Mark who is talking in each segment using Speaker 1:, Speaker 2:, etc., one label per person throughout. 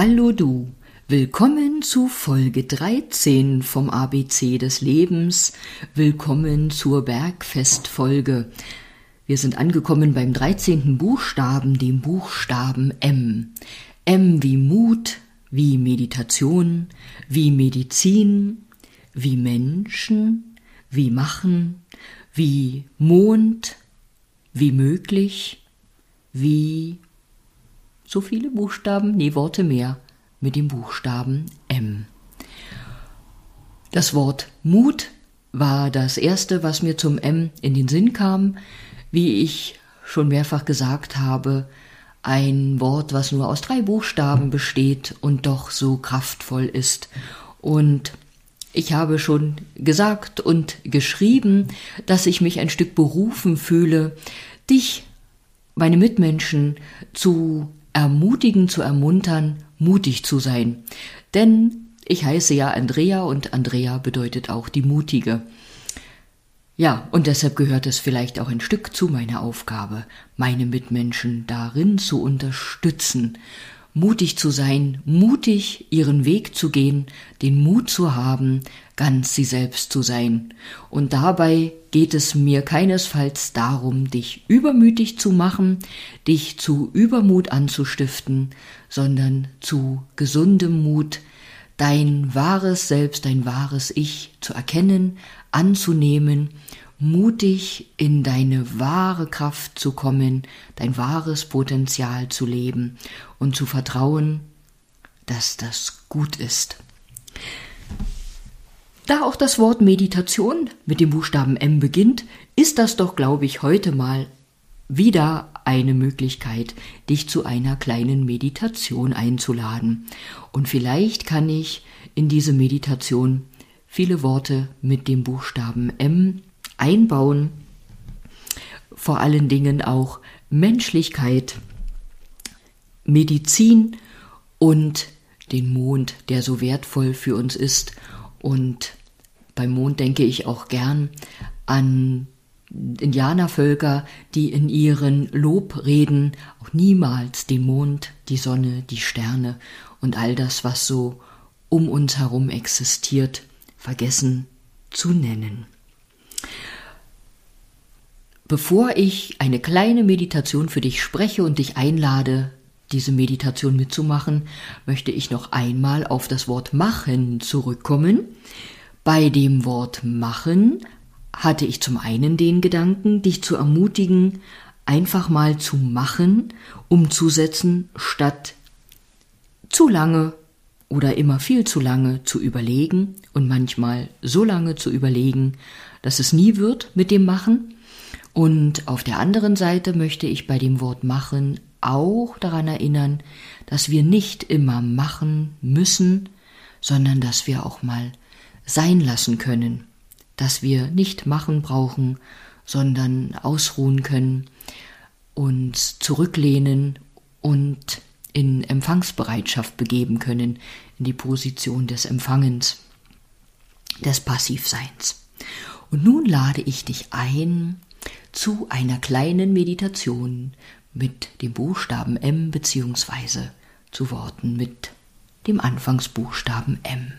Speaker 1: Hallo du, willkommen zu Folge 13 vom ABC des Lebens, willkommen zur Bergfestfolge. Wir sind angekommen beim 13. Buchstaben, dem Buchstaben M. M wie Mut, wie Meditation, wie Medizin, wie Menschen, wie Machen, wie Mond, wie möglich, wie so viele Buchstaben, nee, Worte mehr mit dem Buchstaben M. Das Wort Mut war das erste, was mir zum M in den Sinn kam, wie ich schon mehrfach gesagt habe, ein Wort, was nur aus drei Buchstaben besteht und doch so kraftvoll ist. Und ich habe schon gesagt und geschrieben, dass ich mich ein Stück berufen fühle, dich, meine Mitmenschen, zu ermutigen, zu ermuntern, mutig zu sein. Denn ich heiße ja Andrea und Andrea bedeutet auch die Mutige. Ja, und deshalb gehört es vielleicht auch ein Stück zu meiner Aufgabe, meine Mitmenschen darin zu unterstützen, mutig zu sein, mutig ihren Weg zu gehen, den Mut zu haben, ganz sie selbst zu sein. Und dabei geht es mir keinesfalls darum, dich übermütig zu machen, dich zu Übermut anzustiften, sondern zu gesundem Mut, dein wahres Selbst, dein wahres Ich zu erkennen, anzunehmen mutig in deine wahre Kraft zu kommen, dein wahres Potenzial zu leben und zu vertrauen, dass das gut ist. Da auch das Wort Meditation mit dem Buchstaben M beginnt, ist das doch, glaube ich, heute mal wieder eine Möglichkeit, dich zu einer kleinen Meditation einzuladen. Und vielleicht kann ich in diese Meditation viele Worte mit dem Buchstaben M einbauen, vor allen Dingen auch Menschlichkeit, Medizin und den Mond, der so wertvoll für uns ist. Und beim Mond denke ich auch gern an Indianervölker, die in ihren Lobreden auch niemals den Mond, die Sonne, die Sterne und all das, was so um uns herum existiert, vergessen zu nennen. Bevor ich eine kleine Meditation für dich spreche und dich einlade, diese Meditation mitzumachen, möchte ich noch einmal auf das Wort machen zurückkommen. Bei dem Wort machen hatte ich zum einen den Gedanken, dich zu ermutigen, einfach mal zu machen, umzusetzen, statt zu lange oder immer viel zu lange zu überlegen und manchmal so lange zu überlegen, dass es nie wird mit dem Machen. Und auf der anderen Seite möchte ich bei dem Wort machen auch daran erinnern, dass wir nicht immer machen müssen, sondern dass wir auch mal sein lassen können, dass wir nicht machen brauchen, sondern ausruhen können, uns zurücklehnen und in Empfangsbereitschaft begeben können, in die Position des Empfangens, des Passivseins. Und nun lade ich dich ein, zu einer kleinen Meditation mit dem Buchstaben M beziehungsweise zu Worten mit dem Anfangsbuchstaben M.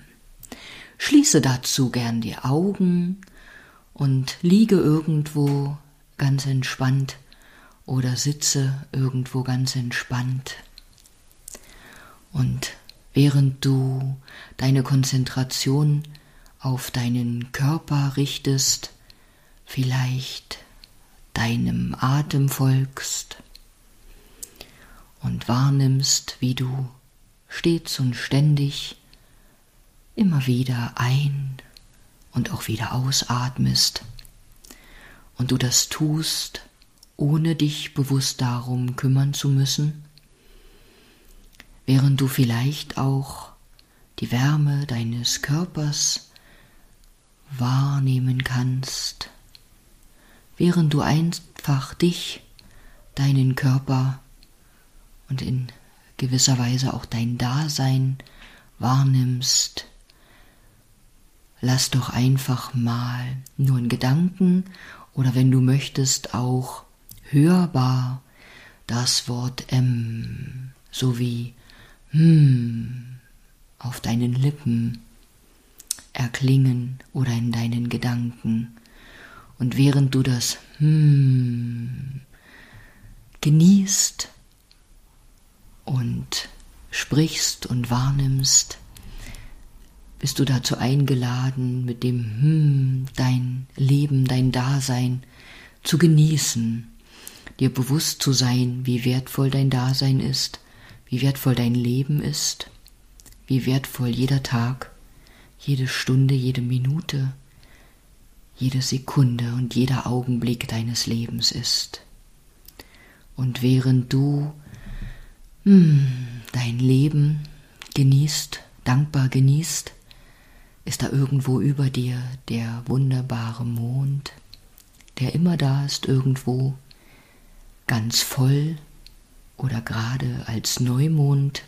Speaker 1: Schließe dazu gern die Augen und liege irgendwo ganz entspannt oder sitze irgendwo ganz entspannt. Und während du deine Konzentration auf deinen Körper richtest, vielleicht deinem Atem folgst und wahrnimmst, wie du stets und ständig immer wieder ein und auch wieder ausatmest und du das tust, ohne dich bewusst darum kümmern zu müssen, während du vielleicht auch die Wärme deines Körpers wahrnehmen kannst. Während du einfach dich, deinen Körper und in gewisser Weise auch dein Dasein wahrnimmst, lass doch einfach mal nur in Gedanken oder wenn du möchtest auch hörbar das Wort M sowie hm. Auf deinen Lippen erklingen oder in deinen Gedanken. Und während du das hm genießt und sprichst und wahrnimmst, bist du dazu eingeladen, mit dem Hm dein Leben, dein Dasein zu genießen, dir bewusst zu sein, wie wertvoll dein Dasein ist, wie wertvoll dein Leben ist, wie wertvoll jeder Tag, jede Stunde, jede Minute, jede Sekunde und jeder Augenblick deines Lebens ist. Und während du hm, dein Leben genießt, dankbar genießt, ist da irgendwo über dir der wunderbare Mond, der immer da ist irgendwo, ganz voll oder gerade als Neumond,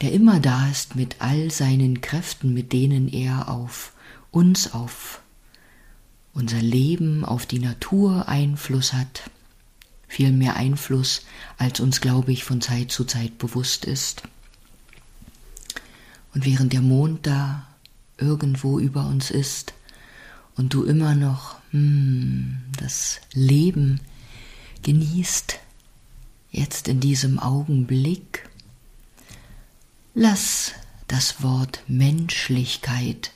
Speaker 1: der immer da ist mit all seinen Kräften, mit denen er auf uns, auf unser Leben, auf die Natur Einfluss hat, viel mehr Einfluss, als uns, glaube ich, von Zeit zu Zeit bewusst ist. Und während der Mond da irgendwo über uns ist und du immer noch hm, das Leben genießt, jetzt in diesem Augenblick, lass das Wort Menschlichkeit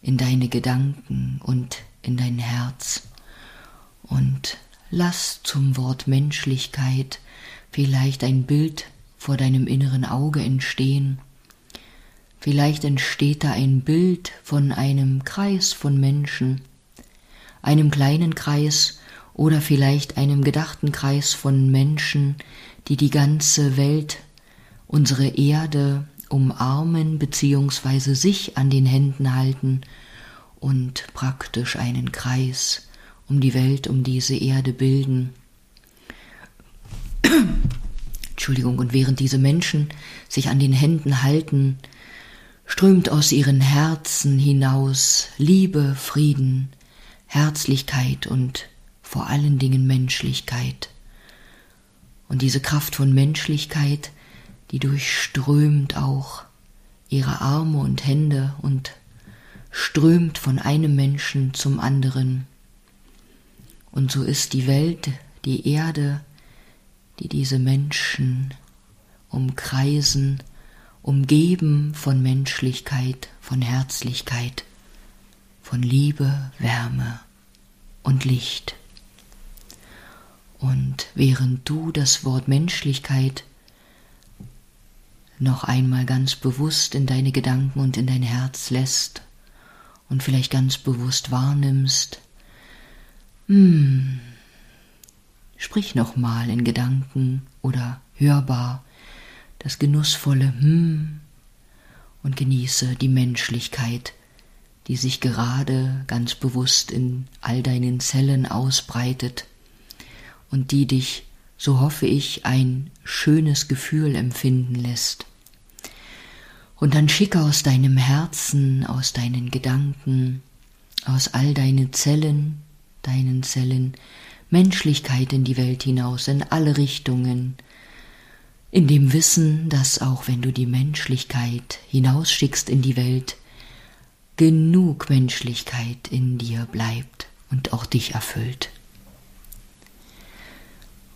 Speaker 1: in deine Gedanken und in dein Herz. Und lass zum Wort Menschlichkeit vielleicht ein Bild vor deinem inneren Auge entstehen, Vielleicht entsteht da ein Bild von einem Kreis von Menschen, einem kleinen Kreis oder vielleicht einem gedachten Kreis von Menschen, die die ganze Welt, unsere Erde umarmen bzw. sich an den Händen halten und praktisch einen Kreis um die Welt, um diese Erde bilden. Entschuldigung, und während diese Menschen sich an den Händen halten, strömt aus ihren Herzen hinaus Liebe, Frieden, Herzlichkeit und vor allen Dingen Menschlichkeit. Und diese Kraft von Menschlichkeit, die durchströmt auch ihre Arme und Hände und strömt von einem Menschen zum anderen. Und so ist die Welt, die Erde, die diese Menschen umkreisen, umgeben von Menschlichkeit, von Herzlichkeit, von Liebe, Wärme und Licht. Und während du das Wort Menschlichkeit noch einmal ganz bewusst in deine Gedanken und in dein Herz lässt und vielleicht ganz bewusst wahrnimmst, hm, sprich nochmal in Gedanken oder hörbar das genussvolle Hm und genieße die Menschlichkeit, die sich gerade ganz bewusst in all deinen Zellen ausbreitet und die dich, so hoffe ich, ein schönes Gefühl empfinden lässt. Und dann schicke aus deinem Herzen, aus deinen Gedanken, aus all deinen Zellen, deinen Zellen, Menschlichkeit in die Welt hinaus, in alle Richtungen, in dem Wissen, dass auch wenn du die Menschlichkeit hinausschickst in die Welt, genug Menschlichkeit in dir bleibt und auch dich erfüllt.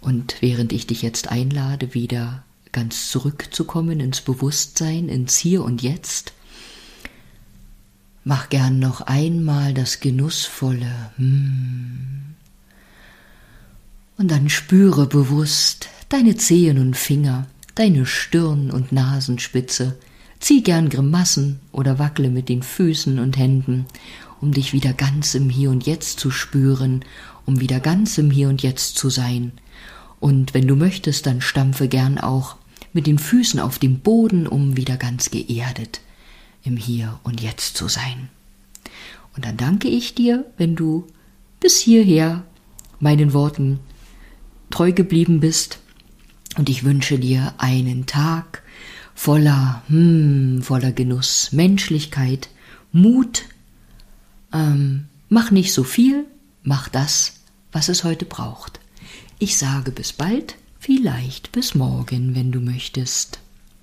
Speaker 1: Und während ich dich jetzt einlade, wieder ganz zurückzukommen ins Bewusstsein, ins Hier und Jetzt, mach gern noch einmal das genussvolle hmm. und dann spüre bewusst, deine Zehen und Finger, deine Stirn und Nasenspitze, zieh gern Grimassen oder wackle mit den Füßen und Händen, um dich wieder ganz im Hier und Jetzt zu spüren, um wieder ganz im Hier und Jetzt zu sein. Und wenn du möchtest, dann stampfe gern auch mit den Füßen auf dem Boden, um wieder ganz geerdet im Hier und Jetzt zu sein. Und dann danke ich dir, wenn du bis hierher meinen Worten treu geblieben bist und ich wünsche dir einen Tag voller, hm, voller Genuss, Menschlichkeit, Mut. Ähm, mach nicht so viel, mach das, was es heute braucht. Ich sage bis bald, vielleicht bis morgen, wenn du möchtest.